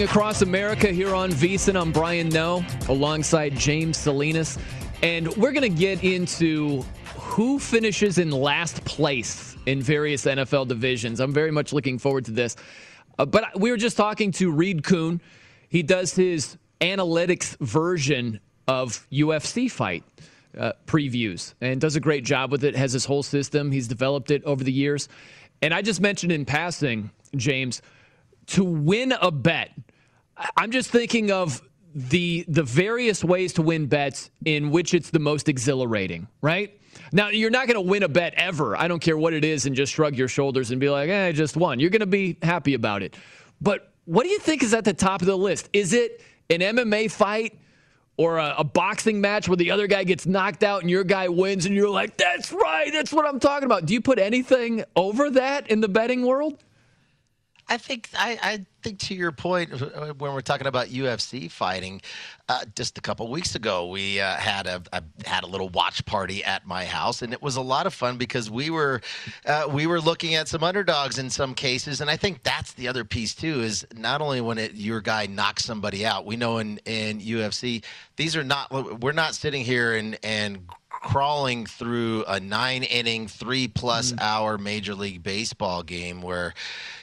Across America here on VSiN. I'm Brian Noe alongside James Salinas. And we're going to get into who finishes in last place in various NFL divisions. I'm very much looking forward to this. Uh, but we were just talking to Reed Kuhn. He does his analytics version of UFC fight uh, previews and does a great job with it, has his whole system. He's developed it over the years. And I just mentioned in passing, James, to win a bet, I'm just thinking of the the various ways to win bets in which it's the most exhilarating, right? Now you're not going to win a bet ever. I don't care what it is, and just shrug your shoulders and be like, "Eh, I just won." You're going to be happy about it. But what do you think is at the top of the list? Is it an MMA fight? Or a, a boxing match where the other guy gets knocked out and your guy wins, and you're like, "That's right, that's what I'm talking about." Do you put anything over that in the betting world? I think I, I, think to your point uh, when we're talking about UFC fighting, uh, just a couple weeks ago we uh, had a, a, had a little watch party at my house, and it was a lot of fun because we were uh, we were looking at some underdogs in some cases, and I think that's the other piece too is not only when it, your guy knocks somebody out. We know in in UFC these are not we're not sitting here and and crawling through a nine inning, three plus mm. hour Major League Baseball game where,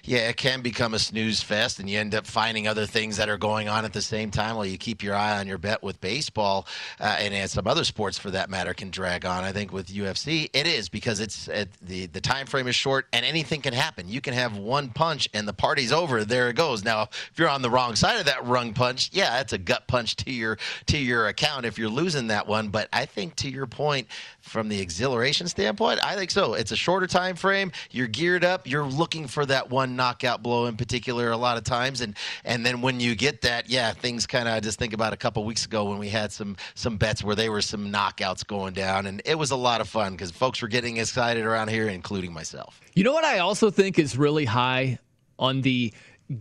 yeah, it can become a snooze fest and you end up finding other things that are going on at the same time while you keep your eye on your bet with baseball uh, and, and some other sports for that matter can drag on. I think with UFC, it is because it's the, the time frame is short and anything can happen. You can have one punch and the party's over. There it goes. Now, if you're on the wrong side of that rung punch, yeah, it's a gut punch to your to your account if you're losing that one. But I think to your point, point from the exhilaration standpoint? I think so. It's a shorter time frame. You're geared up. You're looking for that one knockout blow in particular a lot of times, and and then when you get that, yeah, things kind of. I just think about a couple weeks ago when we had some some bets where there were some knockouts going down, and it was a lot of fun because folks were getting excited around here, including myself. You know what I also think is really high on the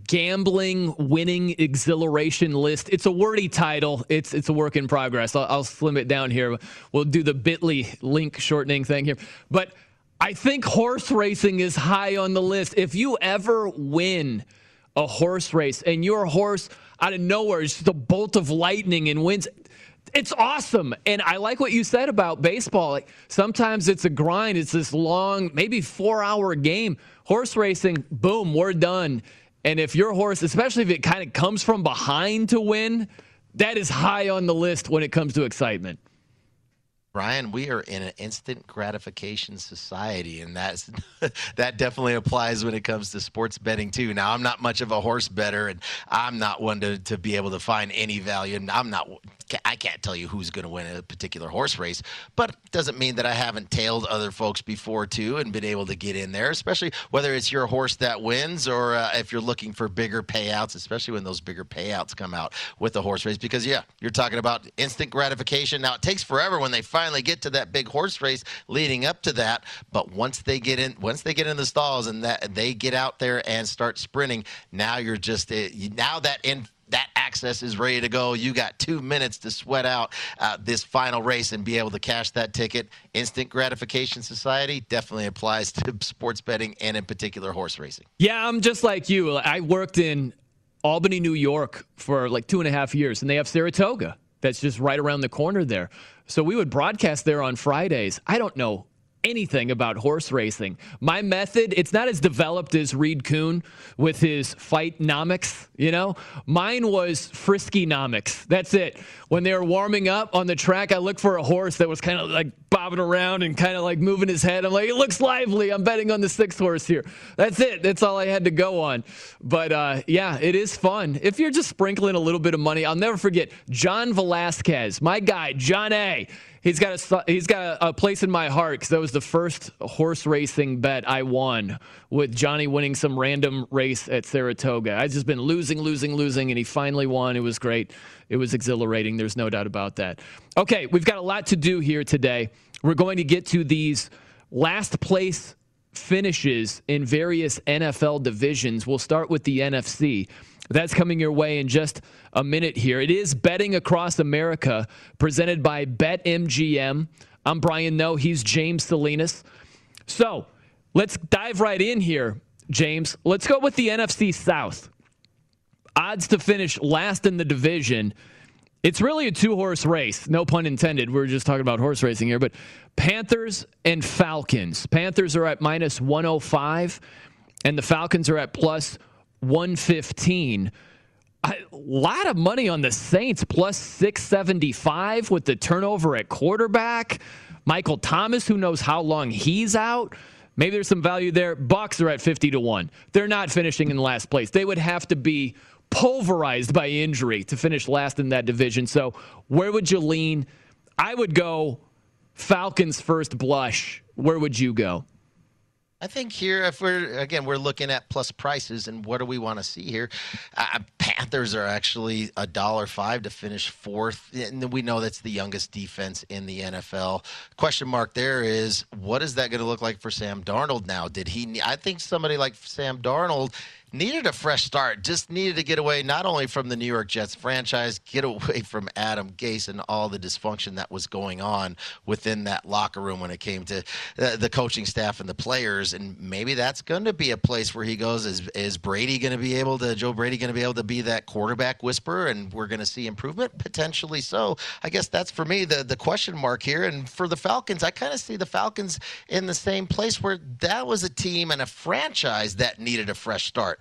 gambling winning exhilaration list. It's a wordy title. It's it's a work in progress. I'll, I'll slim it down here. We'll do the Bitly link shortening thing here. But I think horse racing is high on the list. If you ever win a horse race and your horse out of nowhere, it's just a bolt of lightning and wins, It's awesome. And I like what you said about baseball. Like sometimes it's a grind, it's this long, maybe four hour game. Horse racing, boom, we're done. And if your horse, especially if it kind of comes from behind to win, that is high on the list when it comes to excitement. Brian, we are in an instant gratification society, and that's that definitely applies when it comes to sports betting too. Now, I'm not much of a horse better, and I'm not one to, to be able to find any value. And I'm not I can't tell you who's going to win a particular horse race, but doesn't mean that I haven't tailed other folks before too and been able to get in there, especially whether it's your horse that wins or uh, if you're looking for bigger payouts, especially when those bigger payouts come out with the horse race. Because, yeah, you're talking about instant gratification. Now, it takes forever when they finally get to that big horse race leading up to that, but once they get in, once they get in the stalls and that they get out there and start sprinting, now you're just, uh, now that in that access is ready to go. You got two minutes to sweat out uh, this final race and be able to cash that ticket. Instant gratification society definitely applies to sports betting and in particular horse racing. Yeah, I'm just like you. I worked in Albany, New York for like two and a half years, and they have Saratoga. That's just right around the corner there. So we would broadcast there on Fridays. I don't know anything about horse racing. My method, it's not as developed as Reed Kuhn with his Fightnomics, you know? Mine was frisky nomics. That's it. When they were warming up on the track, I looked for a horse that was kind of like bobbing around and kind of like moving his head. I'm like, it looks lively. I'm betting on the sixth horse here. That's it. That's all I had to go on. But uh, yeah, it is fun. If you're just sprinkling a little bit of money, I'll never forget John Velazquez, my guy, John A he's got a he's got a, a place in my heart because that was the first horse racing bet I won with Johnny winning some random race at Saratoga. I've just been losing, losing, losing, and he finally won. It was great. It was exhilarating. There's no doubt about that. Okay, we've got a lot to do here today. We're going to get to these last place finishes in various NFL divisions. We'll start with the NFC. That's coming your way in just a minute here. It is Betting Across America, presented by BetMGM. I'm Brian Noe, He's James Salinas. So let's dive right in here, James. Let's go with the NFC South. Odds to finish last in the division. It's really a two horse race, no pun intended. We're just talking about horse racing here, but Panthers and Falcons. Panthers are at minus 105, and the Falcons are at plus 115. A lot of money on the Saints, plus 675 with the turnover at quarterback. Michael Thomas, who knows how long he's out. Maybe there's some value there. Bucks are at 50 to 1. They're not finishing in last place. They would have to be pulverized by injury to finish last in that division. So, where would you lean? I would go Falcons first blush. Where would you go? I think here, if we're again, we're looking at plus prices, and what do we want to see here? Uh, Panthers are actually a dollar five to finish fourth, and we know that's the youngest defense in the NFL. Question mark there is, what is that going to look like for Sam Darnold now? Did he? I think somebody like Sam Darnold needed a fresh start. Just needed to get away not only from the New York Jets franchise, get away from Adam Gase and all the dysfunction that was going on within that locker room when it came to uh, the coaching staff and the players. And maybe that's going to be a place where he goes. Is is Brady going to be able to? Joe Brady going to be able to be that quarterback whisperer, and we're going to see improvement potentially. So I guess that's for me the the question mark here. And for the Falcons, I kind of see the Falcons in the same place where that was a team and a franchise that needed a fresh start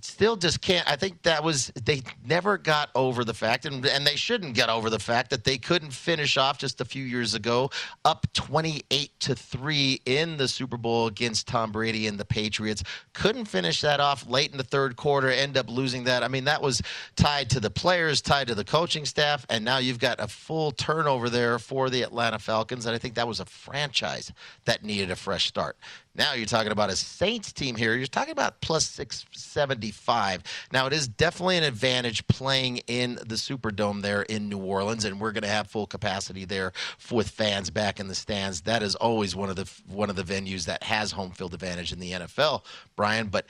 still just can't. I think that was they never got over the fact, and and they shouldn't get over the fact that they couldn't finish off just a few years ago up 28 to three in the Super Bowl against Tom Brady and the Patriots. Couldn't finish that off late in the third quarter. End up losing that. I mean, that was tied to the players, tied to the coaching staff, and now you've got a full turnover there for the Atlanta Falcons, and I think that was a franchise that needed a fresh start. Now you're talking about a Saints team here. You're talking about plus 675. Now, it is definitely an advantage playing in the Superdome there in New Orleans, and we're going to have full capacity there with fans back in the stands. That is always one of the one of the venues that has home field advantage in the NFL, Brian. But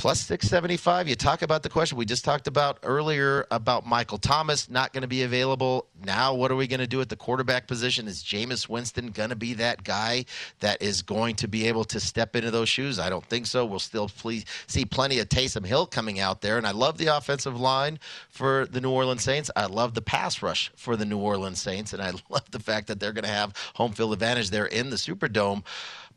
plus 675. You talk about the question we just talked about earlier about Michael Thomas not going to be available. Now, what are we going to do at the quarterback position? Is Jameis Winston going to be that guy that is going to be able to step into those shoes? I don't think so. We'll still see plenty of Taysom Hill coming out there. And I love the offensive line for the New Orleans Saints. I love the pass rush for the New Orleans Saints. And I love the fact that they're going to have home field advantage there in the Superdome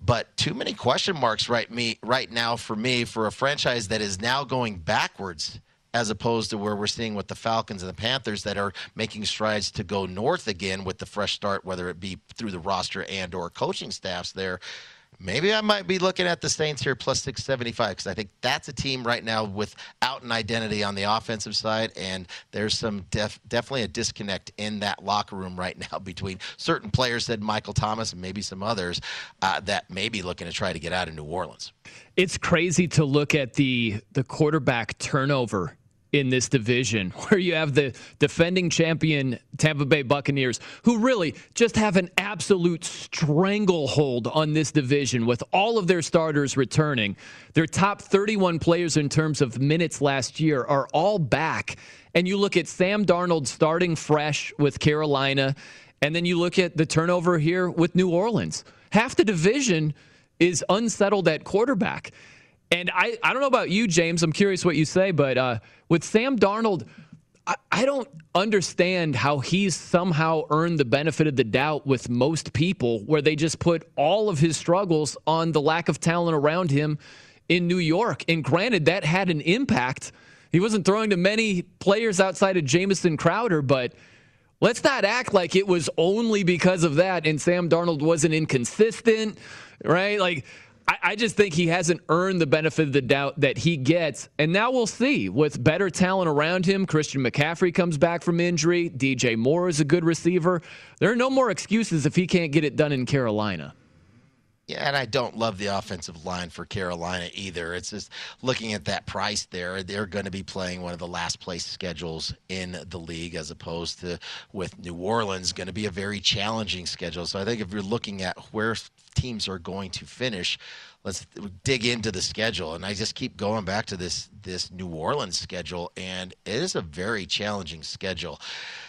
but too many question marks right me right now for me for a franchise that is now going backwards as opposed to where we're seeing with the Falcons and the Panthers that are making strides to go north again with the fresh start, whether it be through the roster and or coaching staffs there maybe I might be looking at the Saints here plus 675 because I think that's a team right now without an identity on the offensive side, and there's some def- definitely a disconnect in that locker room right now between certain players, said Michael Thomas, and maybe some others uh, that may be looking to try to get out of New Orleans. It's crazy to look at the the quarterback turnover in this division where you have the defending champion Tampa Bay Buccaneers who really just have an absolute stranglehold on this division with all of their starters returning. Their top 31 players in terms of minutes last year are all back. And you look at Sam Darnold starting fresh with Carolina, and then you look at the turnover here with New Orleans. Half the division is unsettled at quarterback. And I, I don't know about you, James. I'm curious what you say, but uh, with Sam Darnold, I, I don't understand how he's somehow earned the benefit of the doubt with most people, where they just put all of his struggles on the lack of talent around him in New York. And granted, that had an impact. He wasn't throwing to many players outside of Jamison Crowder, but let's not act like it was only because of that and Sam Darnold wasn't inconsistent, right? Like, I, I, just think he hasn't earned the benefit of the doubt that he gets. And now we'll see. With better talent around him, Christian McCaffrey comes back from injury. DJ Moore is a good receiver. There are no more excuses if he can't get it done in Carolina. Yeah, and I don't love the offensive line for Carolina either. It's just looking at that price there, they're going to be playing one of the last place schedules in the league as opposed to with New Orleans going to be a very challenging schedule. So I think if you're looking at where teams are going to finish, let's dig into the schedule. And I just keep going back to this this New Orleans schedule, and it is a very challenging schedule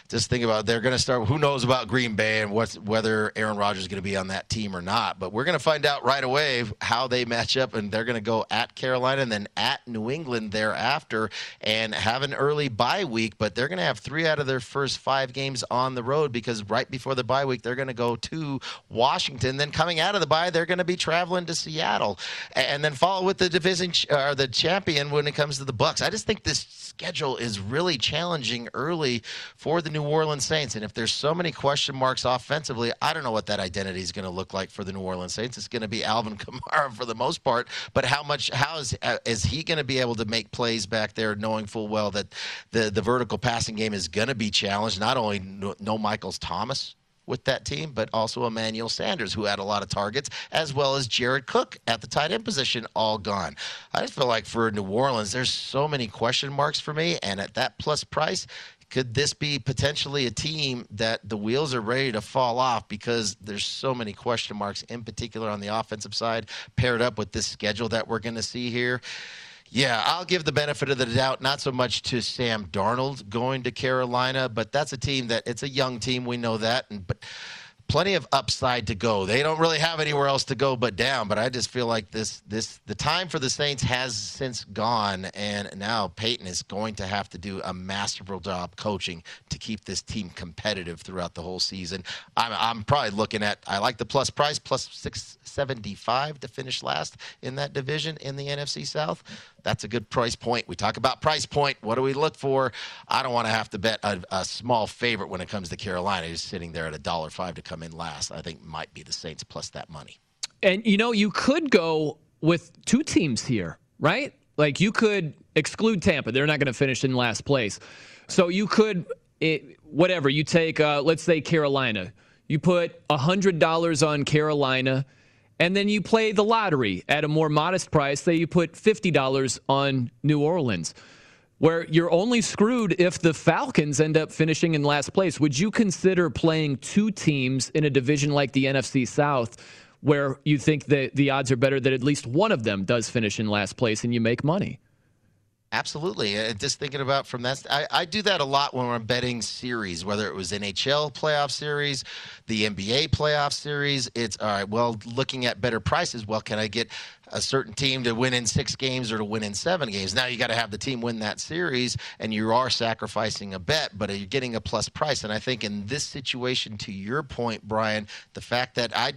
just think about they're going to start. Who knows about Green Bay and what's whether Aaron Rodgers is going to be on that team or not? But we're going to find out right away how they match up, and they're going to go at Carolina and then at New England thereafter, and have an early bye week. But they're going to have three out of their first five games on the road because right before the bye week they're going to go to Washington. Then coming out of the bye, they're going to be traveling to Seattle, and then follow with the division or the champion when it comes to the Bucks. I just think this schedule is really challenging early for the New Orleans Saints. And if there's so many question marks offensively, I don't know what that identity is going to look like for the New Orleans Saints. It's going to be Alvin Kamara for the most part, but how much how is uh, is he going to be able to make plays back there, knowing full well that the the vertical passing game is going to be challenged? Not only no, no Michael's Thomas with that team, but also Emmanuel Sanders, who had a lot of targets, as well as Jared Cook at the tight end position, all gone. I just feel like for New Orleans, there's so many question marks for me, and at that plus price, could this be potentially a team that the wheels are ready to fall off because there's so many question marks, in particular on the offensive side, paired up with this schedule that we're going to see here? Yeah, I'll give the benefit of the doubt, not so much to Sam Darnold going to Carolina, but that's a team that it's a young team. We know that, and but plenty of upside to go. They don't really have anywhere else to go but down. But I just feel like this this the time for the Saints has since gone, and now Payton is going to have to do a masterful job coaching to keep this team competitive throughout the whole season. I'm I'm probably looking at I like the plus price plus six seventy five to finish last in that division in the NFC South that's a good price point. We talk about price point. What do we look for? I don't want to have to bet a, a small favorite when it comes to Carolina, who's sitting there at a dollar five to come in last. I think might be the Saints plus that money. And you know, you could go with two teams here, right? Like you could exclude Tampa; they're not going to finish in last place. So you could, it, whatever you take. Uh, let's say Carolina. You put hundred dollars on Carolina and then you play the lottery at a more modest price. Say you put $50 on New Orleans, where you're only screwed if the Falcons end up finishing in last place. Would you consider playing two teams in a division like the NFC South where you think that the odds are better that at least one of them does finish in last place and you make money. Absolutely. Uh, just thinking about from that, I, I, do that a lot when I'm betting series, whether it was NHL playoff series, the NBA playoff series. It's all right. Well, looking at better prices. Well, can I get a certain team to win in six games or to win in seven games. Now you got to have the team win that series, and you are sacrificing a bet, but you're getting a plus price. And I think in this situation, to your point, Brian, the fact that I,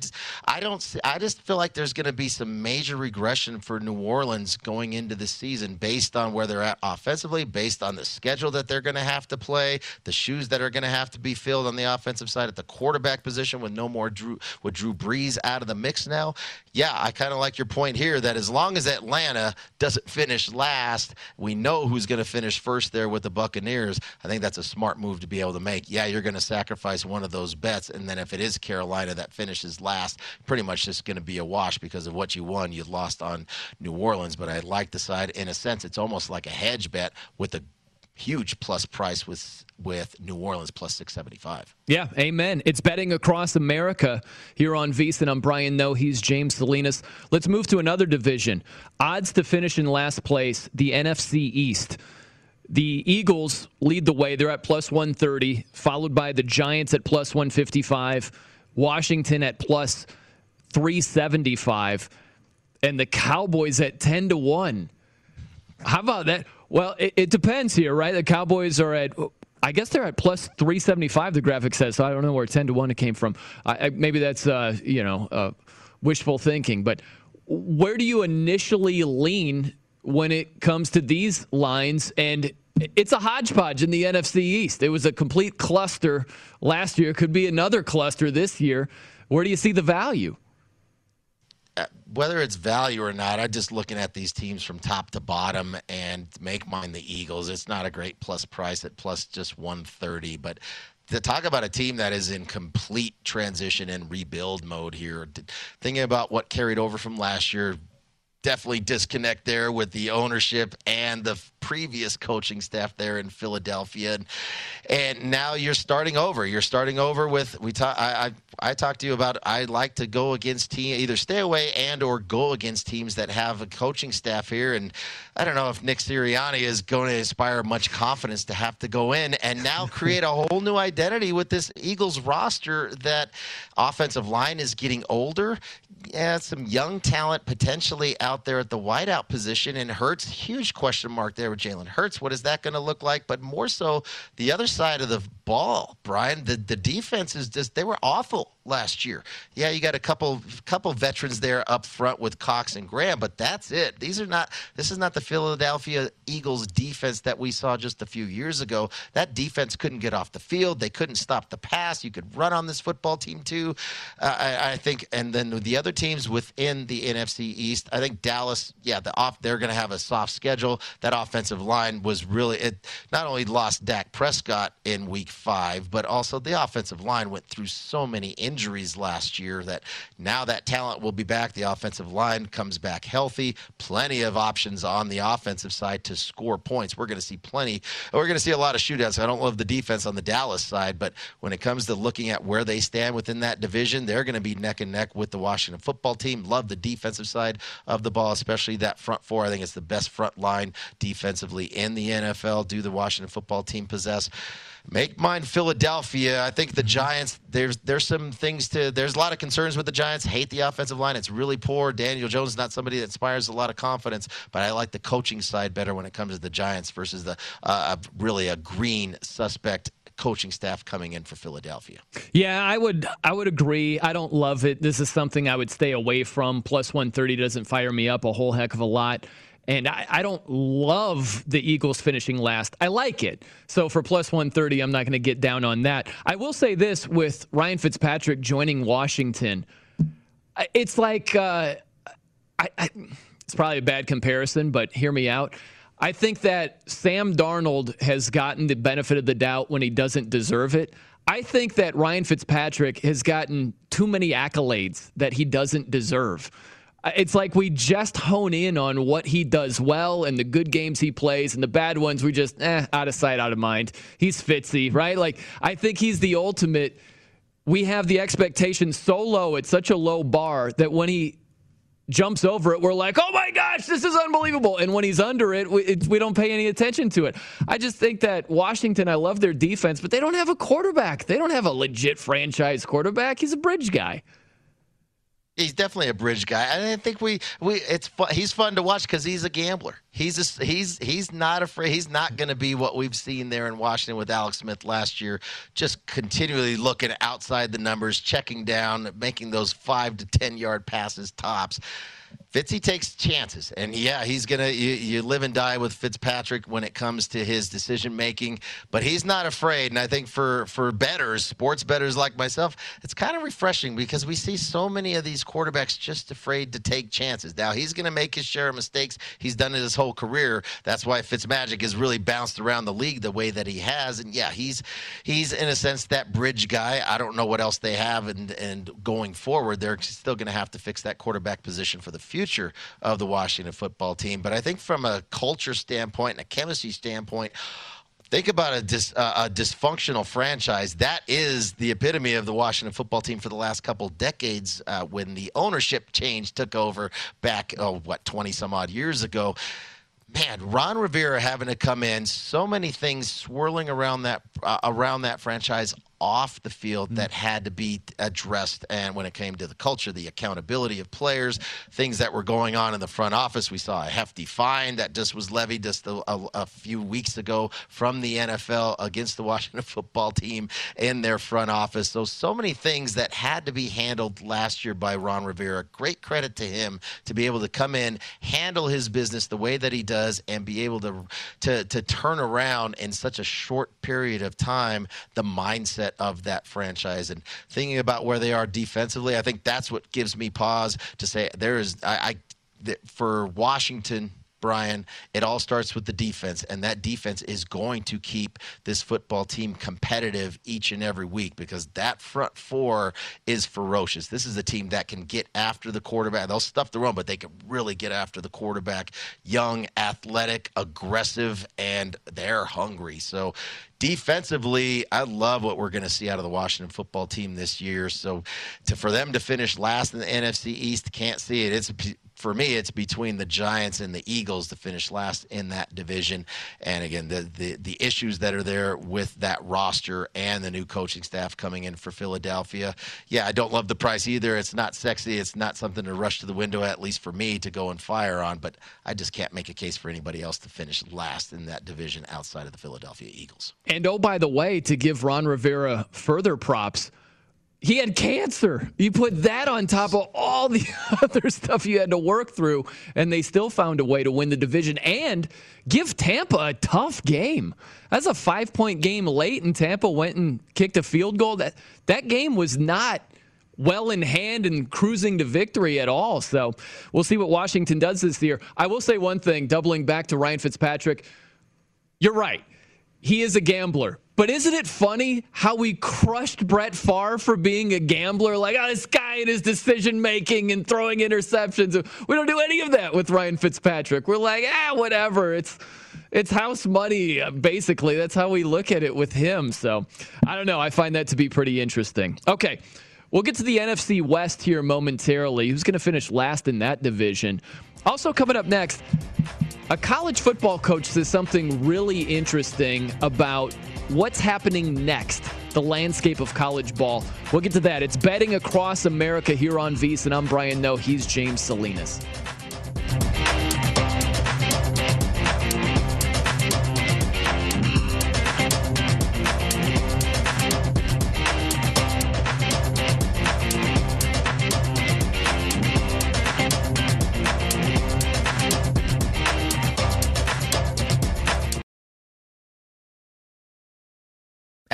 I don't, I just feel like there's going to be some major regression for New Orleans going into the season based on where they're at offensively, based on the schedule that they're going to have to play, the shoes that are going to have to be filled on the offensive side at the quarterback position with no more Drew, with Drew Brees out of the mix now. Yeah, I kind of like your point here that as long as Atlanta doesn't finish last, we know who's going to finish first there with the Buccaneers. I think that's a smart move to be able to make. Yeah, you're going to sacrifice one of those bets, and then if it is Carolina that finishes last, pretty much just going to be a wash because of what you won. You lost on New Orleans, but I like the side. In a sense, it's almost like a hedge bet with a huge plus price with with New Orleans plus 675. Yeah, amen. It's betting across America here on VSiN. I'm Brian Noe. He's James Salinas. Let's move to another division. Odds to finish in last place, the NFC East. The Eagles lead the way. They're at plus 130, followed by the Giants at plus 155, Washington at plus 375, and the Cowboys at 10 to 1. How about that? Well, it, it, depends here, right? The Cowboys are at, I guess they're at plus 375, the graphic says. So I don't know where 10 to 1 it came from. I, maybe that's, uh, you know, uh, wishful thinking. But where do you initially lean when it comes to these lines? And it's a hodgepodge in the NFC East. It was a complete cluster last year. It could be another cluster this year. Where do you see the value? Uh, whether it's value or not, I'm just looking at these teams from top to bottom and make mine the Eagles. It's not a great plus price at plus just 130, but to talk about a team that is in complete transition and rebuild mode here, thinking about what carried over from last year, definitely disconnect there with the ownership and the previous coaching staff there in Philadelphia, and, and now you're starting over. You're starting over with we talk. I, I I talked to you about I like to go against team either stay away and or go against teams that have a coaching staff here, and I don't know if Nick Sirianni is going to inspire much confidence to have to go in and now create a whole new identity with this Eagles roster. That offensive line is getting older. Yeah, some young talent potentially out there at the wideout position, and Hurts huge question mark there with Jalen Hurts. What is that going to look like? But more so, the other side of the ball, Brian. The the defense is just they were awful last year. Yeah, you got a couple couple veterans there up front with Cox and Graham, but that's it. These are not this is not the Philadelphia Eagles defense that we saw just a few years ago. That defense couldn't get off the field. They couldn't stop the pass. You could run on this football team too. Uh, I, I, think, and then the other teams within the NFC East, I think Dallas. Yeah, the off they're going to have a soft schedule. That offensive line was really it. Not only lost Dak Prescott in Week Five, but also the offensive line went through so many injuries last year that now that talent will be back. The offensive line comes back healthy. Plenty of options on the offensive side to score points. We're going to see plenty. We're going to see a lot of shootouts. I don't love the defense on the Dallas side, but when it comes to looking at where they stand within that division, they're going to be neck and neck with the Washington football team. Love the defensive side of the ball, especially that front four. I think it's the best front line defensively in the NFL. Do the Washington football team possess? Make mine Philadelphia. I think the Giants. There's there's some things to. There's a lot of concerns with the Giants. Hate the offensive line. It's really poor. Daniel Jones is not somebody that inspires a lot of confidence. But I like the coaching side better when it comes to the Giants versus the uh, really a green suspect coaching staff coming in for Philadelphia. Yeah, I would I would agree. I don't love it. This is something I would stay away from. Plus 130 doesn't fire me up a whole heck of a lot. And I, I, don't love the Eagles finishing last. I like it. So for plus 130, I'm not going to get down on that. I will say this with Ryan Fitzpatrick joining Washington, it's like, uh, I, I, it's probably a bad comparison, but hear me out. I think that Sam Darnold has gotten the benefit of the doubt when he doesn't deserve it. I think that Ryan Fitzpatrick has gotten too many accolades that he doesn't deserve. It's like we just hone in on what he does well and the good games he plays, and the bad ones we just eh, out of sight, out of mind. He's Fitzy, right? Like I think he's the ultimate we have the expectation so low, it's such a low bar that when he jumps over it, we're like, oh my gosh, this is unbelievable. And when he's under it we, it, we, don't pay any attention to it. I just think that Washington, I love their defense, but they don't have a quarterback. They don't have a legit franchise quarterback. He's a bridge guy. He's definitely a bridge guy. I think we we it's fun, he's fun to watch because he's a gambler. He's a, he's he's not afraid. He's not going to be what we've seen there in Washington with Alex Smith last year. Just continually looking outside the numbers, checking down, making those five to ten yard passes tops. Fitzy takes chances, and yeah, he's gonna. You, you, live and die with Fitzpatrick when it comes to his decision making, but he's not afraid. And I think for for betters, sports betters like myself, it's kind of refreshing because we see so many of these quarterbacks just afraid to take chances. Now he's gonna make his share of mistakes. He's done it his whole career. That's why Fitzmagic has really bounced around the league the way that he has. And yeah, he's he's in a sense that bridge guy. I don't know what else they have, and and going forward, they're still gonna have to fix that quarterback position for the future of the Washington football team. But I think from a culture standpoint and a chemistry standpoint, think about a, dis, uh, a, dysfunctional franchise. That is the epitome of the Washington football team for the last couple decades uh, when the ownership change took over back, oh, what, 20 some odd years ago. Man, Ron Rivera having to come in, so many things swirling around that uh, around that franchise off the field mm. that had to be addressed. And when it came to the culture, the accountability of players, things that were going on in the front office, we saw a hefty fine that just was levied just a, a, a few weeks ago from the NFL against the Washington football team in their front office. So, so many things that had to be handled last year by Ron Rivera. Great credit to him to be able to come in, handle his business the way that he does, and be able to to, to turn around in such a short period of time the mindset of that franchise and thinking about where they are defensively. I think that's what gives me pause to say there is I, I for Washington Brian, it all starts with the defense, and that defense is going to keep this football team competitive each and every week because that front four is ferocious. This is a team that can get after the quarterback. They'll stuff the run, but they can really get after the quarterback. Young, athletic, aggressive, and they're hungry. So defensively, I love what we're going to see out of the Washington football team this year. So, to, for them to finish last in the NFC East, can't see it. It's for me, it's between the Giants and the Eagles to finish last in that division. And again, the, the, the issues that are there with that roster and the new coaching staff coming in for Philadelphia. Yeah, I don't love the price either. It's not sexy. It's not something to rush to the window, at least for me, to go and fire on. But I just can't make a case for anybody else to finish last in that division outside of the Philadelphia Eagles. And oh, by the way, to give Ron Rivera further props, he had cancer. You put that on top of all the other stuff you had to work through, and they still found a way to win the division and give Tampa a tough game. That's a five point game late, and Tampa went and kicked a field goal. That that game was not well in hand and cruising to victory at all. So we'll see what Washington does this year. I will say one thing, doubling back to Ryan Fitzpatrick. You're right. He is a gambler. But isn't it funny how we crushed Brett Favre for being a gambler? Like, oh, this guy and his decision making and throwing interceptions. We don't do any of that with Ryan Fitzpatrick. We're like, ah, whatever. It's it's house money, basically. That's how we look at it with him. So I don't know. I find that to be pretty interesting. Okay. We'll get to the NFC West here momentarily. Who's going to finish last in that division? Also, coming up next, a college football coach says something really interesting about what's happening next, the landscape of college ball. We'll get to that. It's betting across America here on VSiN. I'm Brian Noe. He's James Salinas.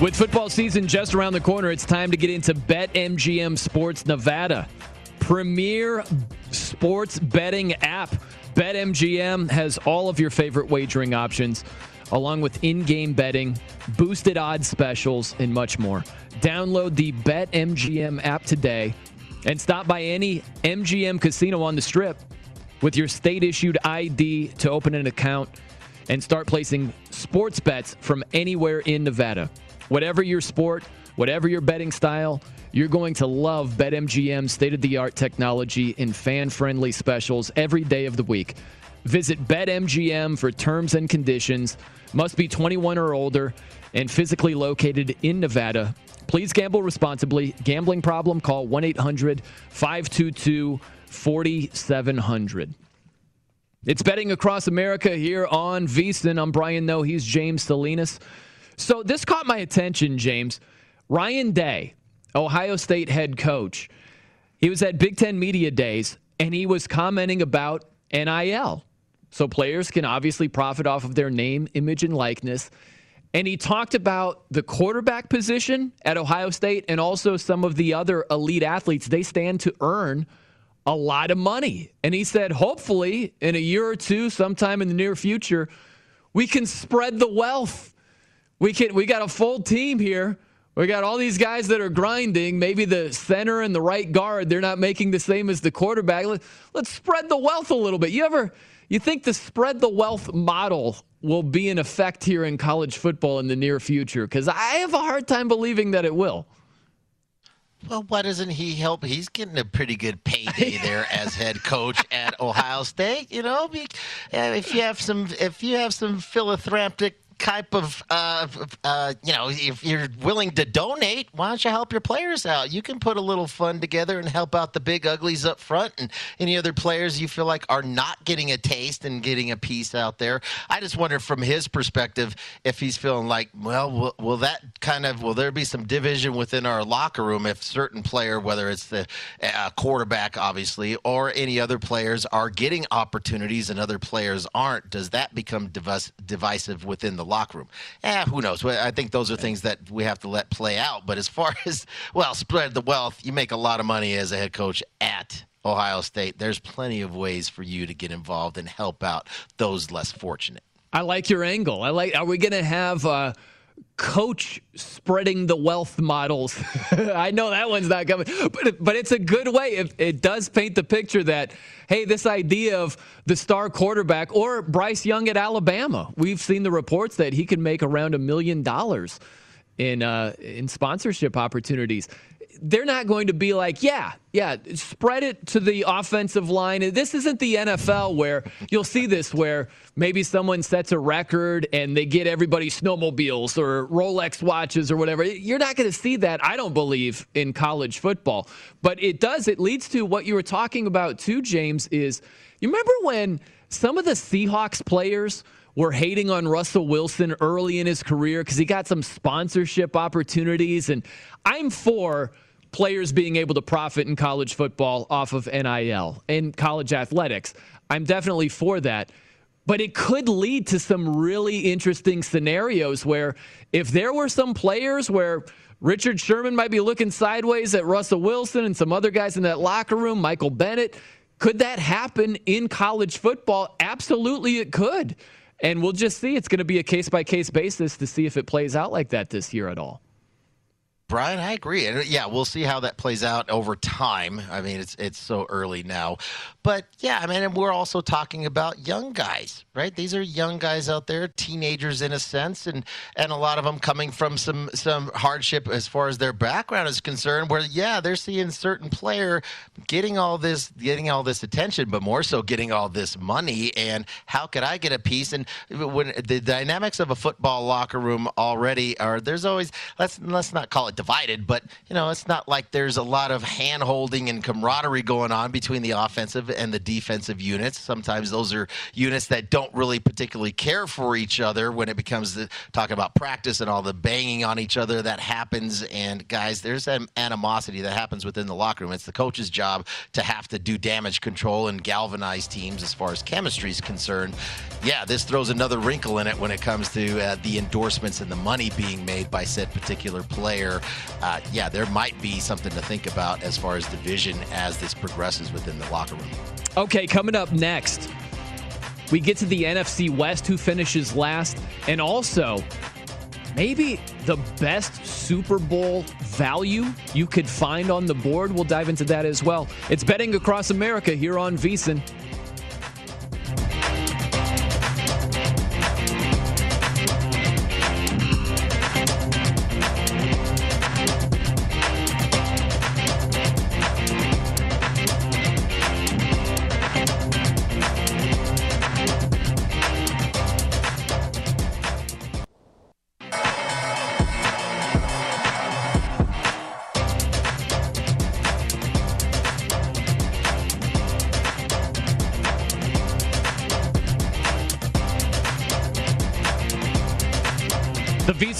With football season just around the corner, it's time to get into BetMGM Sports Nevada. Premier sports betting app. BetMGM has all of your favorite wagering options, along with in game betting, boosted odds specials, and much more. Download the BetMGM app today and stop by any MGM casino on the strip with your state issued ID to open an account and start placing sports bets from anywhere in Nevada. Whatever your sport, whatever your betting style, you're going to love BetMGM's state of the art technology and fan friendly specials every day of the week. Visit BetMGM for terms and conditions. Must be 21 or older and physically located in Nevada. Please gamble responsibly. Gambling problem? Call 1 800 522 4700. It's betting across America here on VSiN. I'm Brian Noe. He's James Salinas. So this caught my attention, James. Ryan Day, Ohio State head coach, he was at Big Ten Media Days and he was commenting about NIL. So players can obviously profit off of their name, image, and likeness. And he talked about the quarterback position at Ohio State and also some of the other elite athletes. They stand to earn a lot of money. And he said, hopefully, in a year or two, sometime in the near future, we can spread the wealth. We can we got a full team here. We got all these guys that are grinding. Maybe the center and the right guard, they're not making the same as the quarterback. Let, let's spread the wealth a little bit. You ever you think the spread the wealth model will be in effect here in college football in the near future? Because I have a hard time believing that it will. Well, why doesn't he help? He's getting a pretty good payday there as head coach at Ohio State. You know, if you have some, if you have some philanthropic type of, uh, uh, you know, if you're willing to donate, why don't you help your players out? You can put a little fund together and help out the big uglies up front and any other players you feel like are not getting a taste and getting a piece out there. I just wonder from his perspective if he's feeling like, well, will, will that kind of, will there be some division within our locker room if certain player, whether it's the uh, quarterback, obviously, or any other players are getting opportunities and other players aren't? Does that become divisive within the locker room? Eh, who knows? I think those are things that we have to let play out. But as far as, well, spread the wealth, you make a lot of money as a head coach at Ohio State. There's plenty of ways for you to get involved and help out those less fortunate. I like your angle. I like. Are we going to have? Uh, coach spreading the wealth models. I know that one's not coming, but but it's a good way. It, it does paint the picture that hey, this idea of the star quarterback or Bryce Young at Alabama. We've seen the reports that he can make around a million dollars in uh, in sponsorship opportunities they're not going to be like, yeah, yeah, spread it to the offensive line. This isn't the NFL where you'll see this where maybe someone sets a record and they get everybody snowmobiles or Rolex watches or whatever. You're not going to see that, I don't believe, in college football. But it does, it leads to what you were talking about too, James, is you remember when some of the Seahawks players – were hating on Russell Wilson early in his career because he got some sponsorship opportunities. And I'm for players being able to profit in college football off of NIL and college athletics. I'm definitely for that. But it could lead to some really interesting scenarios where if there were some players where Richard Sherman might be looking sideways at Russell Wilson and some other guys in that locker room, Michael Bennett, could that happen in college football? Absolutely, it could. And we'll just see. It's going to be a case by case basis to see if it plays out like that this year at all. Brian, I agree. And yeah, we'll see how that plays out over time. I mean, it's it's so early now. But yeah, I mean, and we're also talking about young guys, right? These are young guys out there, teenagers in a sense, and and a lot of them coming from some some hardship as far as their background is concerned. Where yeah, they're seeing certain player getting all this getting all this attention, but more so getting all this money. And how could I get a piece? And when the dynamics of a football locker room already are, there's always let's let's not call it divided, but you know, it's not like there's a lot of hand holding and camaraderie going on between the offensive and the defensive units. Sometimes those are units that don't really particularly care for each other when it becomes the talking about practice and all the banging on each other that happens. And guys, there's an animosity that happens within the locker room. It's the coach's job to have to do damage control and galvanize teams as far as chemistry is concerned. Yeah, this throws another wrinkle in it when it comes to uh, the endorsements and the money being made by said particular player uh, yeah, there might be something to think about as far as division as this progresses within the locker room. Okay, coming up next, we get to the NFC West, who finishes last, and also maybe the best Super Bowl value you could find on the board. We'll dive into that as well. It's betting across America here on VSIN.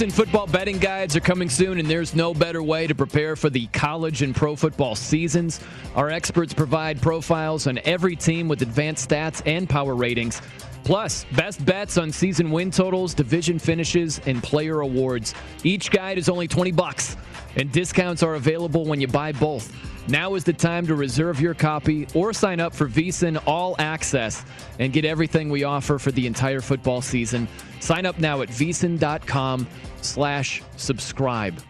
VSIN football betting guides are coming soon, and there's no better way to prepare for the college and pro football seasons. Our experts provide profiles on every team with advanced stats and power ratings. Plus, best bets on season win totals, division finishes, and player awards. Each guide is only 20 bucks, and discounts are available when you buy both. Now is the time to reserve your copy or sign up for VSIN All Access and get everything we offer for the entire football season. Sign up now at VSIN.com slash subscribe.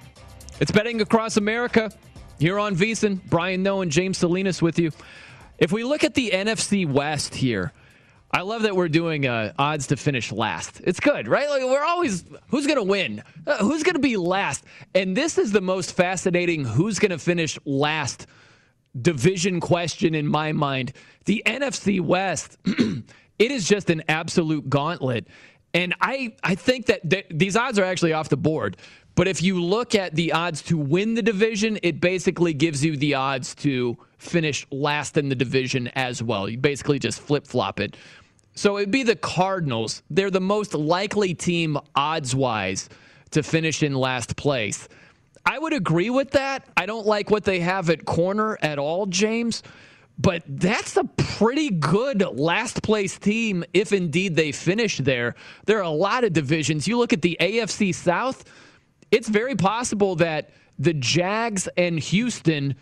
It's betting across America here on VSIN. Brian Noe and James Salinas with you. If we look at the NFC West here, I love that we're doing uh, odds to finish last. It's good, right? Like we're always who's going to win, uh, who's going to be last, and this is the most fascinating who's going to finish last division question in my mind. The NFC West, it is just an absolute gauntlet. And I, I think that th- these odds are actually off the board. But if you look at the odds to win the division, it basically gives you the odds to finish last in the division as well. You basically just flip flop it. So it'd be the Cardinals. They're the most likely team odds wise to finish in last place. I would agree with that. I don't like what they have at corner at all, James. But that's a pretty good last place team if indeed they finish there. There are a lot of divisions. You look at the AFC South, it's very possible that the Jags and Houston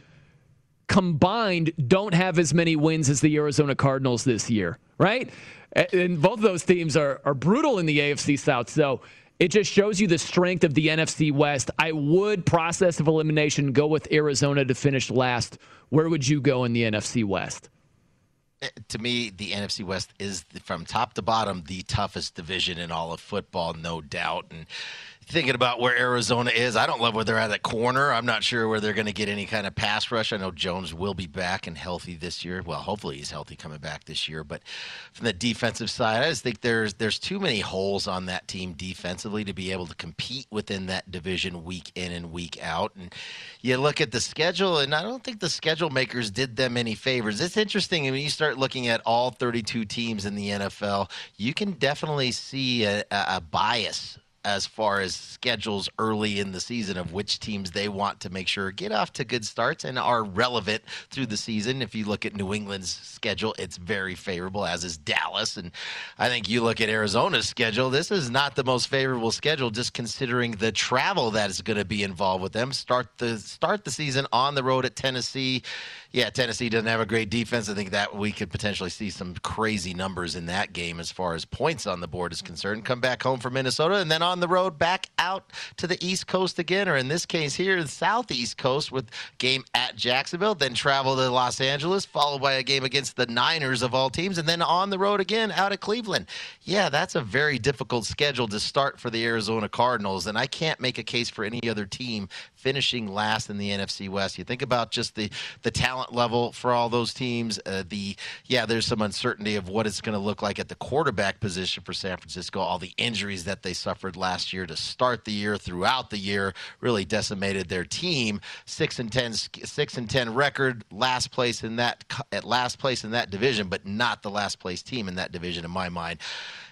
combined don't have as many wins as the Arizona Cardinals this year, right? And both of those teams are, are brutal in the AFC South. So it just shows you the strength of the NFC West. I would process of elimination go with Arizona to finish last. Where would you go in the NFC West? Eh, to me, the NFC West is from top to bottom the toughest division in all of football, no doubt. And thinking about where Arizona is, I don't love where they're at at corner. I'm not sure where they're going to get any kind of pass rush. I know Jones will be back and healthy this year. Well, hopefully he's healthy coming back this year. But from the defensive side, I just think there's there's too many holes on that team defensively to be able to compete within that division week in and week out. And you look at the schedule, and I don't think the schedule makers did them any favors. It's interesting when you start looking at all 32 teams in the NFL, you can definitely see a, a bias as far as schedules early in the season of which teams they want to make sure get off to good starts and are relevant through the season. If you look at New England's schedule, it's very favorable, as is Dallas. And I think you look at Arizona's schedule, this is not the most favorable schedule, just considering the travel that is going to be involved with them. Start the start the season on the road at Tennessee yeah, Tennessee doesn't have a great defense. I think that we could potentially see some crazy numbers in that game as far as points on the board is concerned. Come back home for Minnesota and then on the road back out to the East Coast again, or in this case here, the Southeast Coast with game at Jacksonville, then travel to Los Angeles, followed by a game against the Niners of all teams, and then on the road again out of Cleveland. Yeah, that's a very difficult schedule to start for the Arizona Cardinals, and I can't make a case for any other team finishing last in the NFC West. You think about just the the talent level for all those teams. Uh, the yeah, there's some uncertainty of what it's going to look like at the quarterback position for San Francisco. All the injuries that they suffered last year to start the year, throughout the year, really decimated their team. Six and ten, six and ten record, last place in that at last place in that division, but not the last place team in that division in my mind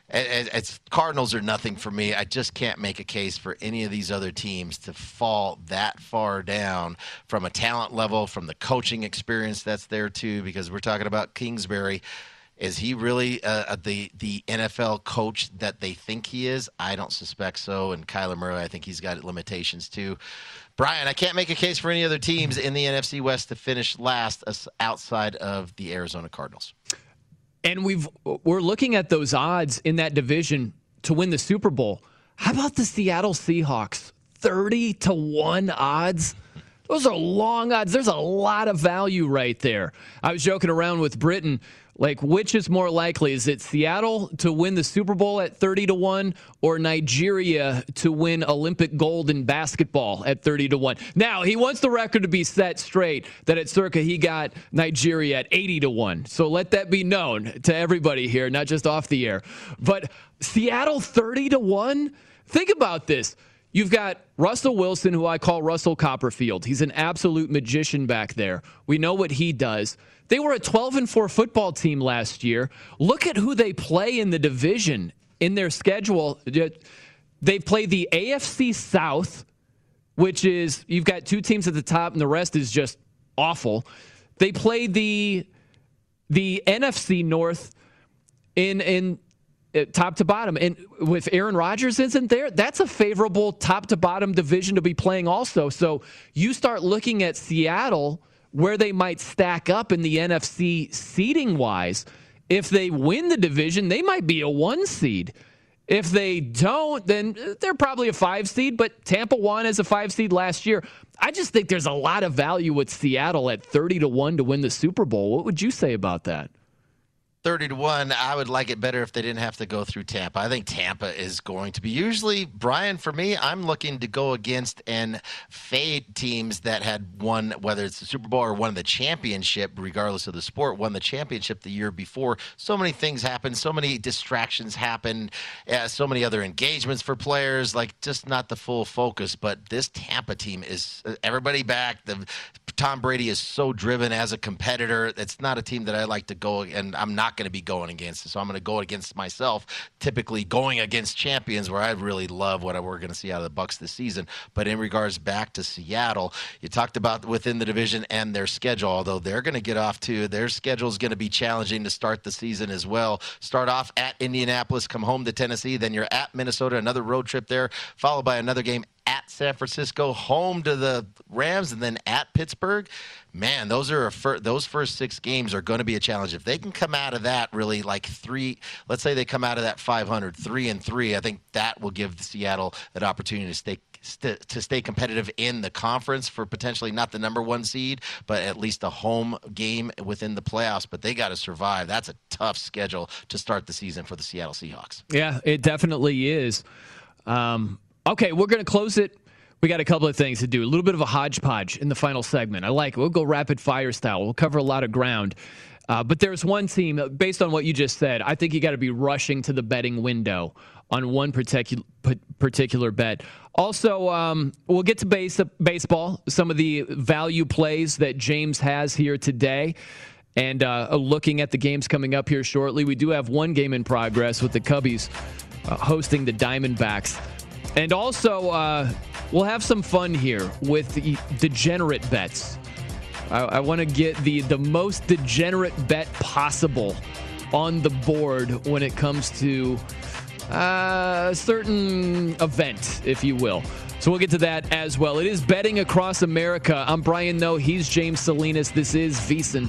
it's Cardinals are nothing for me. I just can't make a case for any of these other teams to fall that far down from a talent level, from the coaching experience that's there too. Because we're talking about Kingsbury. Is he really uh, uh the the NFL coach that they think he is? I don't suspect so. And Kyler Murray, I think he's got limitations too. Brian, I can't make a case for any other teams in the NFC West to finish last outside of the Arizona Cardinals. And we've we're looking at those odds in that division to win the Super Bowl. How about the Seattle Seahawks? 30 to 1 odds. Those are long odds. There's a lot of value right there. I was joking around with Britain like, which is more likely? Is it Seattle to win the Super Bowl at 30 to 1 or Nigeria to win Olympic gold in basketball at 30 to 1? Now, he wants the record to be set straight that at Circa he got Nigeria at 80 to 1. So let that be known to everybody here, not just off the air. But Seattle 30 to 1? Think about this. You've got Russell Wilson, who I call Russell Copperfield. He's an absolute magician back there. We know what he does. They were a 12 and 4 football team last year. Look at who they play in the division in their schedule. They play the AFC South, which is you've got two teams at the top and the rest is just awful. They play the the NFC North in in Uh, top to bottom. And with Aaron Rodgers isn't there, that's a favorable top to bottom division to be playing also. So you start looking at Seattle where they might stack up in the NFC seeding wise. If they win the division, they might be a one seed. If they don't, then they're probably a five seed, but Tampa won as a five seed last year. I just think there's a lot of value with Seattle at 30 to 1 to win the Super Bowl. What would you say about that? 30 to 1. I would like it better if they didn't have to go through Tampa. I think Tampa is going to be usually, Brian, for me, I'm looking to go against and fade teams that had won, whether it's the Super Bowl or won the championship, regardless of the sport, won the championship the year before. So many things happen, so many distractions happen, uh, so many other engagements for players, like just not the full focus. But this Tampa team is uh, everybody back. The Tom Brady is so driven as a competitor. It's not a team that I like to go, and I'm not going to be going against. So I'm going to go against myself. Typically, going against champions, where I really love what we're going to see out of the Bucks this season. But in regards back to Seattle, you talked about within the division and their schedule. Although they're going to get off to their schedule is going to be challenging to start the season as well. Start off at Indianapolis, come home to Tennessee, then you're at Minnesota, another road trip there, followed by another game at San Francisco, home to the Rams, and then at Pittsburgh. Man, those are fir- those first six games are going to be a challenge. If they can come out of that really like three, let's say they come out of that 500, three and three, I think that will give Seattle an opportunity to stay st- to stay competitive in the conference for potentially not the number one seed, but at least a home game within the playoffs. But they got to survive. That's a tough schedule to start the season for the Seattle Seahawks. Yeah, it definitely is. Um, Okay, we're going to close it. We got a couple of things to do. A little bit of a hodgepodge in the final segment. I like it. We'll go rapid fire style. We'll cover a lot of ground. Uh, but there's one team, based on what you just said, I think you got to be rushing to the betting window on one particular particular bet. Also, um, we'll get to base, baseball, some of the value plays that James has here today. And uh, looking at the games coming up here shortly, we do have one game in progress with the Cubbies uh, hosting the Diamondbacks. And also, uh, we'll have some fun here with degenerate bets. I, I want to get the, the most degenerate bet possible on the board when it comes to uh, a certain event, if you will. So we'll get to that as well. It is betting across America. I'm Brian Noe. He's James Salinas. This is VSiN.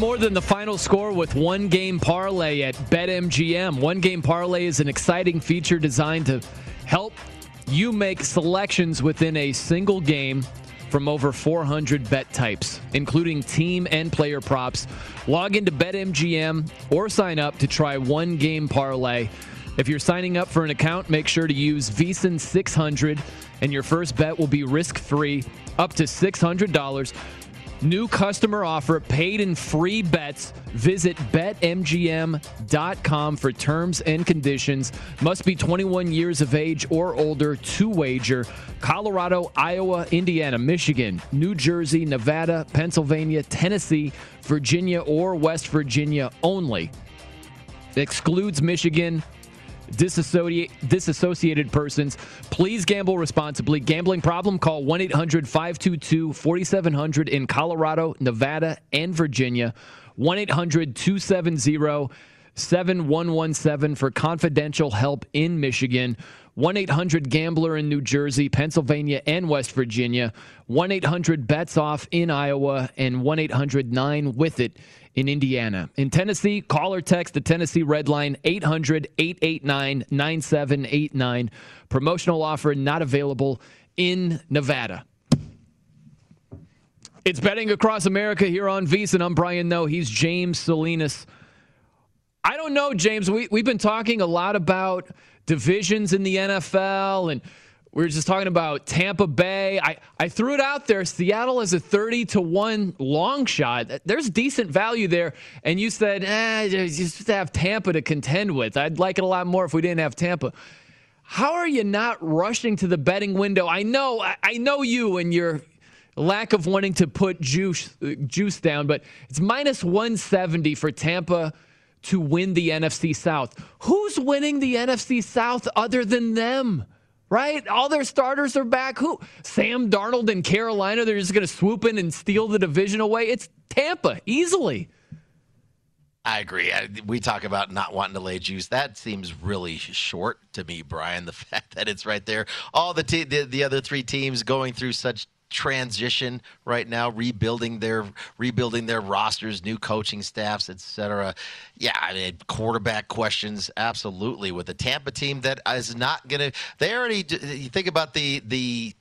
More than the final score with one game parlay at BetMGM. One game parlay is an exciting feature designed to help you make selections within a single game from over 400 bet types, including team and player props. Log into BetMGM or sign up to try one game parlay. If you're signing up for an account, make sure to use VSIN 600 and your first bet will be risk free up to $600. New customer offer, paid and free bets. Visit betmgm.com for terms and conditions. Must be 21 years of age or older to wager. Colorado, Iowa, Indiana, Michigan, New Jersey, Nevada, Pennsylvania, Tennessee, Virginia, or West Virginia only. Excludes Michigan, disassociate, disassociated persons. Please gamble responsibly. Gambling problem? Call 1 800 522 4700 in Colorado, Nevada, and Virginia. 1 800 270 7117 for confidential help in Michigan. 1 800 Gambler in New Jersey, Pennsylvania, and West Virginia. 1 800 Bets Off in Iowa, and 1 800 9 with it in Indiana. In Tennessee, call or text the Tennessee Red Line 800 889 9789. Promotional offer not available in Nevada. It's betting across America here on VSIN. I'm Brian Noe. He's James Salinas. I don't know, James. We, we've been talking a lot about divisions in the NFL and we were just talking about Tampa Bay. I, I threw it out there. Seattle is a 30 to 1 long shot. There's decent value there. And you said, eh, you just have Tampa to contend with. I'd like it a lot more if we didn't have Tampa. How are you not rushing to the betting window? I know, I, know you and your lack of wanting to put juice juice down, but it's minus 170 for Tampa to win the NFC South. Who's winning the NFC South other than them? right? All their starters are back. Who? Sam Darnold in Carolina. They're just going to swoop in and steal the division away. It's Tampa easily. I agree. We talk about not wanting to lay juice. That seems really short to me, Brian. The fact that it's right there. All the te- the, the other three teams going through such transition right now, rebuilding their rebuilding their rosters, new coaching staffs, etc. Yeah, I mean quarterback questions absolutely with the Tampa team that is not going to. They already. You think about the the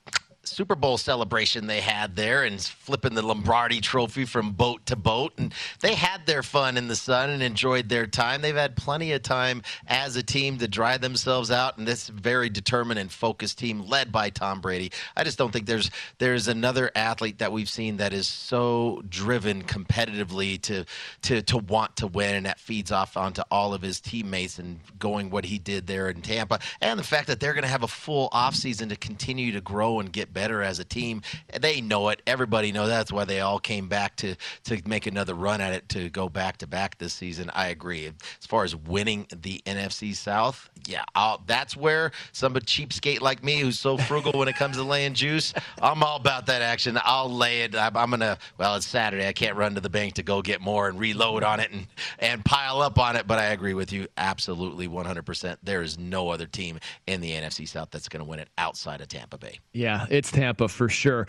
Super Bowl celebration they had there and flipping the Lombardi trophy from boat to boat. And they had their fun in the sun and enjoyed their time. They've had plenty of time as a team to dry themselves out. And this very determined and focused team led by Tom Brady. I just don't think there's there's another athlete that we've seen that is so driven competitively to to to want to win and that feeds off onto all of his teammates and going what he did there in Tampa. And the fact that they're going to have a full offseason to continue to grow and get better better as a team. They know it. Everybody knows that's why they all came back to to make another run at it to go back to back this season. I agree. As far as winning the NFC South, yeah, I'll, that's where some cheapskate like me, who's so frugal when it comes to laying juice, I'm all about that action. I'll lay it. I'm, I'm gonna. Well, it's Saturday. I can't run to the bank to go get more and reload on it and and pile up on it. But I agree with you absolutely 100%. There is no other team in the NFC South that's going to win it outside of Tampa Bay. Yeah, it's Tampa for sure.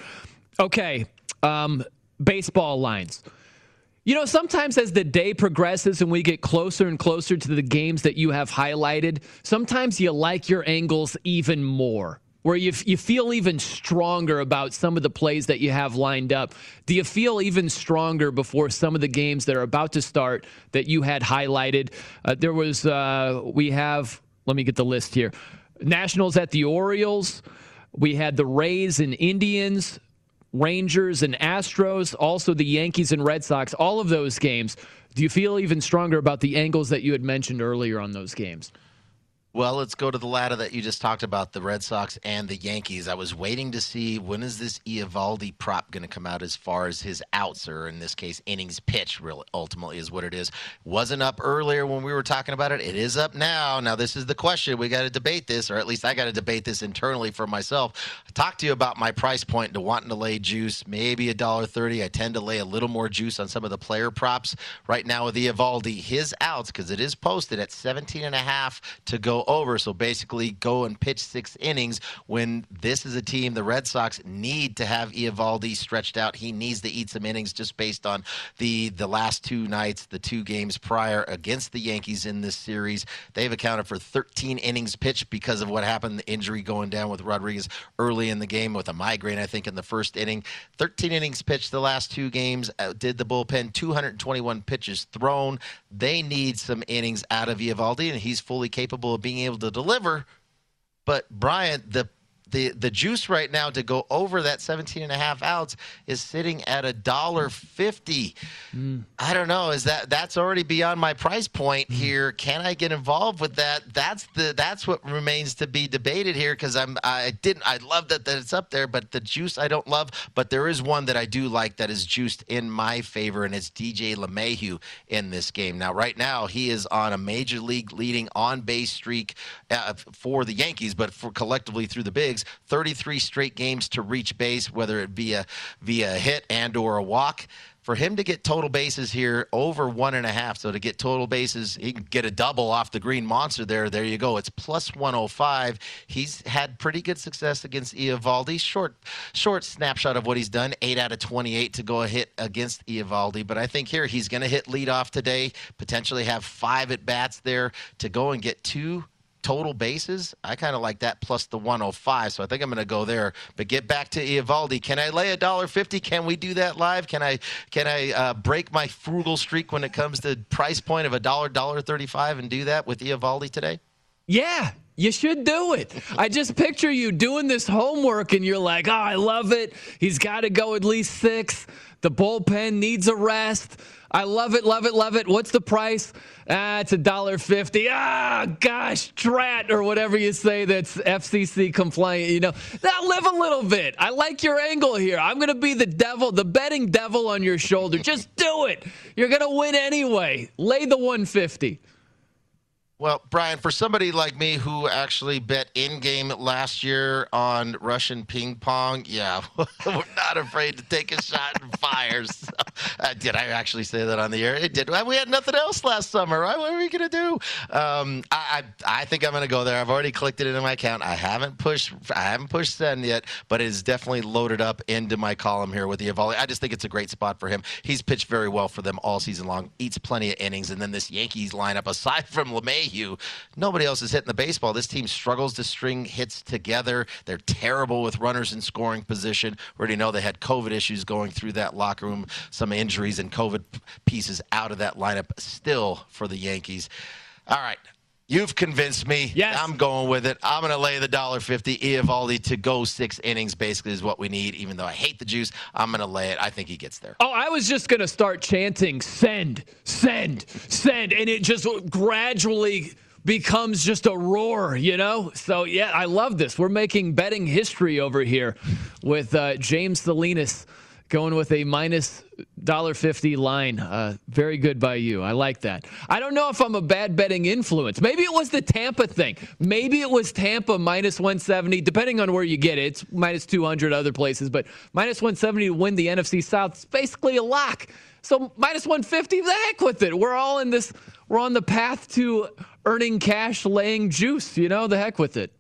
Okay, um, baseball lines. You know, sometimes as the day progresses and we get closer and closer to the games that you have highlighted, sometimes you like your angles even more, where you, you feel even stronger about some of the plays that you have lined up. Do you feel even stronger before some of the games that are about to start that you had highlighted? Uh, there was, uh, we have, let me get the list here Nationals at the Orioles. We had the Rays and Indians, Rangers and Astros, also the Yankees and Red Sox, all of those games. Do you feel even stronger about the angles that you had mentioned earlier on those games? Well, let's go to the ladder that you just talked about, the Red Sox and the Yankees. I was waiting to see when is this Eovaldi prop going to come out as far as his outs, or in this case, innings pitch, really, ultimately is what it is. Wasn't up earlier when we were talking about it. It is up now. Now, this is the question. We got to debate this, or at least I got to debate this internally for myself. I talked to you about my price point to wanting to lay juice, maybe a dollar thirty. I tend to lay a little more juice on some of the player props. Right now with Eovaldi, his outs, because it is posted at 17 and a half to go over. So basically, go and pitch six innings when this is a team the Red Sox need to have Eovaldi stretched out. He needs to eat some innings just based on the the last two nights, the two games prior against the Yankees in this series. They've accounted for 13 innings pitched because of what happened, the injury going down with Rodriguez early in the game with a migraine, I think, in the first inning. 13 innings pitched the last two games. Uh, did the bullpen 221 pitches thrown. They need some innings out of Eovaldi, and he's fully capable of being able to deliver. But Brian, the the the juice right now to go over that 17 and a half outs is sitting at a dollar 50 mm. i don't know is that that's already beyond my price point mm. here can i get involved with that that's the that's what remains to be debated here because i'm i didn't i love that, that it's up there but the juice i don't love but there is one that i do like that is juiced in my favor and it's dj LeMahieu in this game now right now he is on a major league leading on base streak uh, for the yankees but for collectively through the bigs 33 straight games to reach base, whether it be a via hit and or a walk. For him to get total bases here over one and a half, so to get total bases, he can get a double off the Green Monster there. There you go. It's plus 105. He's had pretty good success against Eovaldi. Short, short snapshot of what he's done. Eight out of 28 to go a hit against Eovaldi. But I think here he's going to hit leadoff today. Potentially have five at bats there to go and get two total bases, I kind of like that plus the 105. So I think I'm going to go there. But get back to Eovaldi. Can I lay a dollar fifty? Can we do that live? Can I can I uh, break my frugal streak when it comes to price point of a dollar dollar thirty five and do that with Eovaldi today? Yeah, you should do it. I just picture you doing this homework and you're like, oh, I love it. He's got to go at least six. The bullpen needs a rest. I love it, love it, love it. What's the price? Ah, it's a dollar fifty. Ah, gosh, drat or whatever you say that's FCC compliant. You know, now live a little bit. I like your angle here. I'm gonna be the devil, the betting devil on your shoulder. Just do it. You're gonna win anyway. Lay the 150. Well, Brian, for somebody like me who actually bet in game last year on Russian ping pong, yeah, we're not afraid to take a shot and fire. So, uh, did I actually say that on the air? It did. We had nothing else last summer, right? What are we going to do? Um, I, I, I, think I'm going to go there. I've already clicked it into my account. I haven't pushed I haven't pushed send yet, but it is definitely loaded up into my column here with the Eovaldi. I just think it's a great spot for him. He's pitched very well for them all season long, eats plenty of innings, and then this Yankees lineup, aside from LeMay you. Nobody else is hitting the baseball. This team struggles to string hits together. They're terrible with runners in scoring position. We already know they had COVID issues going through that locker room, some injuries and COVID pieces out of that lineup still for the Yankees. All right. You've convinced me. Yes. I'm going with it. I'm going to lay the dollar fifty. Eovaldi to go six innings basically is what we need. Even though I hate the juice, I'm going to lay it. I think he gets there. Oh, I was just going to start chanting send, send, send, and it just gradually becomes just a roar, you know? So, yeah, I love this. We're making betting history over here with uh, James Salinas going with a minus dollar fifty line. Uh, very good by you. I like that. I don't know if I'm a bad betting influence. Maybe it was the Tampa thing. Maybe it was Tampa minus 170, depending on where you get it. It's minus 200 other places, but minus 170 to win the NFC South. It's basically a lock. So minus 150, the heck with it. We're all in this. We're on the path to earning cash, laying juice. You know, the heck with it.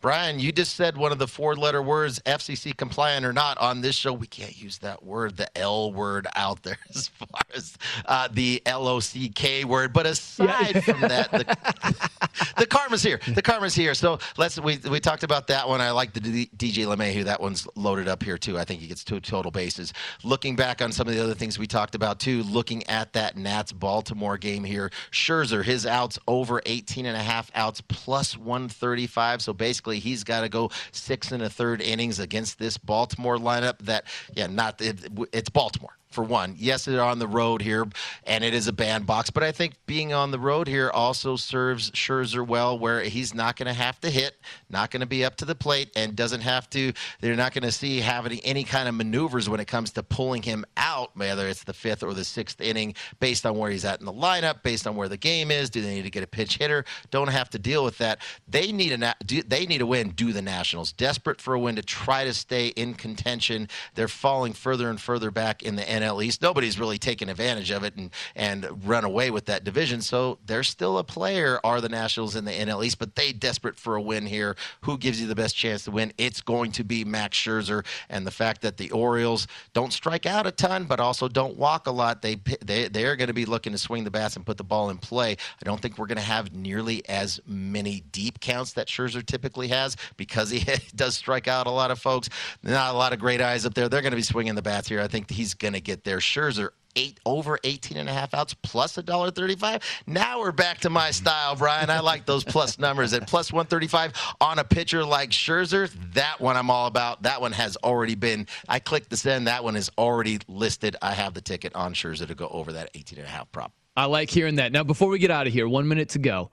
Brian, you just said one of the four letter words, FCC compliant or not, on this show. We can't use that word, the L word, out there as far as uh, the L O C K word. But aside yeah. from that, the, the karma's here. The karma's here. So let's we we talked about that one. I like the D- DJ LeMahieu. That one's loaded up here too. I think he gets two total bases. Looking back on some of the other things we talked about too, looking at that Nats Baltimore game here, Scherzer his outs over 18 and a half outs plus 135. So basically he's got to go six and a third innings against this Baltimore lineup. That yeah, not it, it's Baltimore for one. Yes, they're on the road here, and it is a bandbox, but I think being on the road here also serves Scherzer well, where he's not going to have to hit, not going to be up to the plate, and doesn't have to. They're not going to see having any kind of maneuvers when it comes to pulling him out, whether it's the fifth or the sixth inning, based on where he's at in the lineup, based on where the game is. Do they need to get a pitch hitter? Don't have to deal with that. They need a they need a win. Do the Nationals desperate for a win to try to stay in contention? They're falling further and further back in the NFC NL East. Nobody's really taken advantage of it and and run away with that division. So they're still a player. Are the Nationals in the NL East? But they desperate for a win here. Who gives you the best chance to win? It's going to be Max Scherzer. And the fact that the Orioles don't strike out a ton, but also don't walk a lot, they they they're going to be looking to swing the bats and put the ball in play. I don't think we're going to have nearly as many deep counts that Scherzer typically has because he does strike out a lot of folks. Not a lot of great eyes up there. They're going to be swinging the bats here. I think he's going to get there. Scherzer eight over 18 and a half outs plus a dollar 35 now we're back to my style brian. I like those plus numbers. At plus 135 on a pitcher like scherzer that one i'm all about. That one has already been i clicked the send. That one is already listed. I have the ticket on scherzer to go over that 18 and a half prop. I like hearing that. Now before we get out of here one minute to go.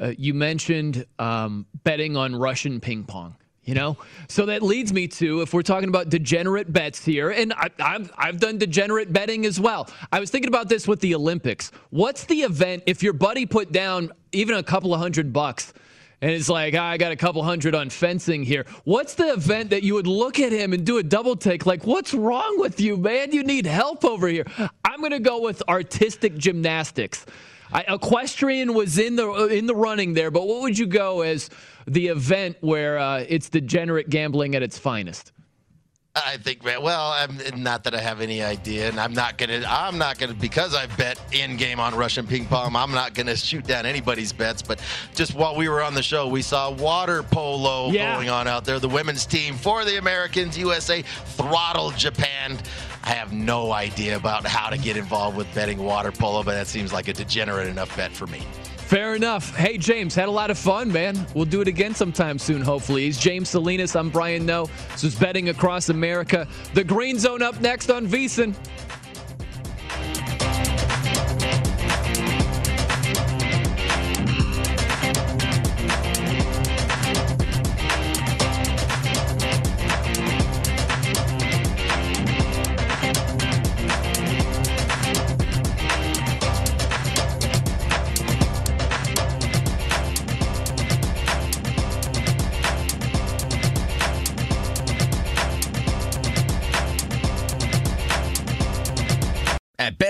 Uh, you mentioned um, betting on russian ping pong you know, so that leads me to if we're talking about degenerate bets here, and I, have I've done degenerate betting as well. I was thinking about this with the Olympics. What's the event if your buddy put down even a couple of hundred bucks? and it's like, oh, I got a couple hundred on fencing here. What's the event that you would look at him and do a double take? Like, what's wrong with you, man? You need help over here. I'm going to go with artistic gymnastics. I, equestrian was in the in the running there, but what would you go as the event where uh, it's degenerate gambling at its finest? I think, well, I'm not that I have any idea, and I'm not gonna, I'm not gonna, because I bet in game on Russian ping pong, I'm not gonna shoot down anybody's bets. But just while we were on the show, we saw water polo yeah. going on out there. The women's team for the Americans, USA, throttled Japan. I have no idea about how to get involved with betting water polo, but that seems like a degenerate enough bet for me. Fair enough. Hey, James, had a lot of fun, man. We'll do it again sometime soon, hopefully. He's James Salinas. I'm Brian Noe. This is Betting Across America. The Green Zone up next on VSiN.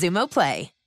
Xumo Play.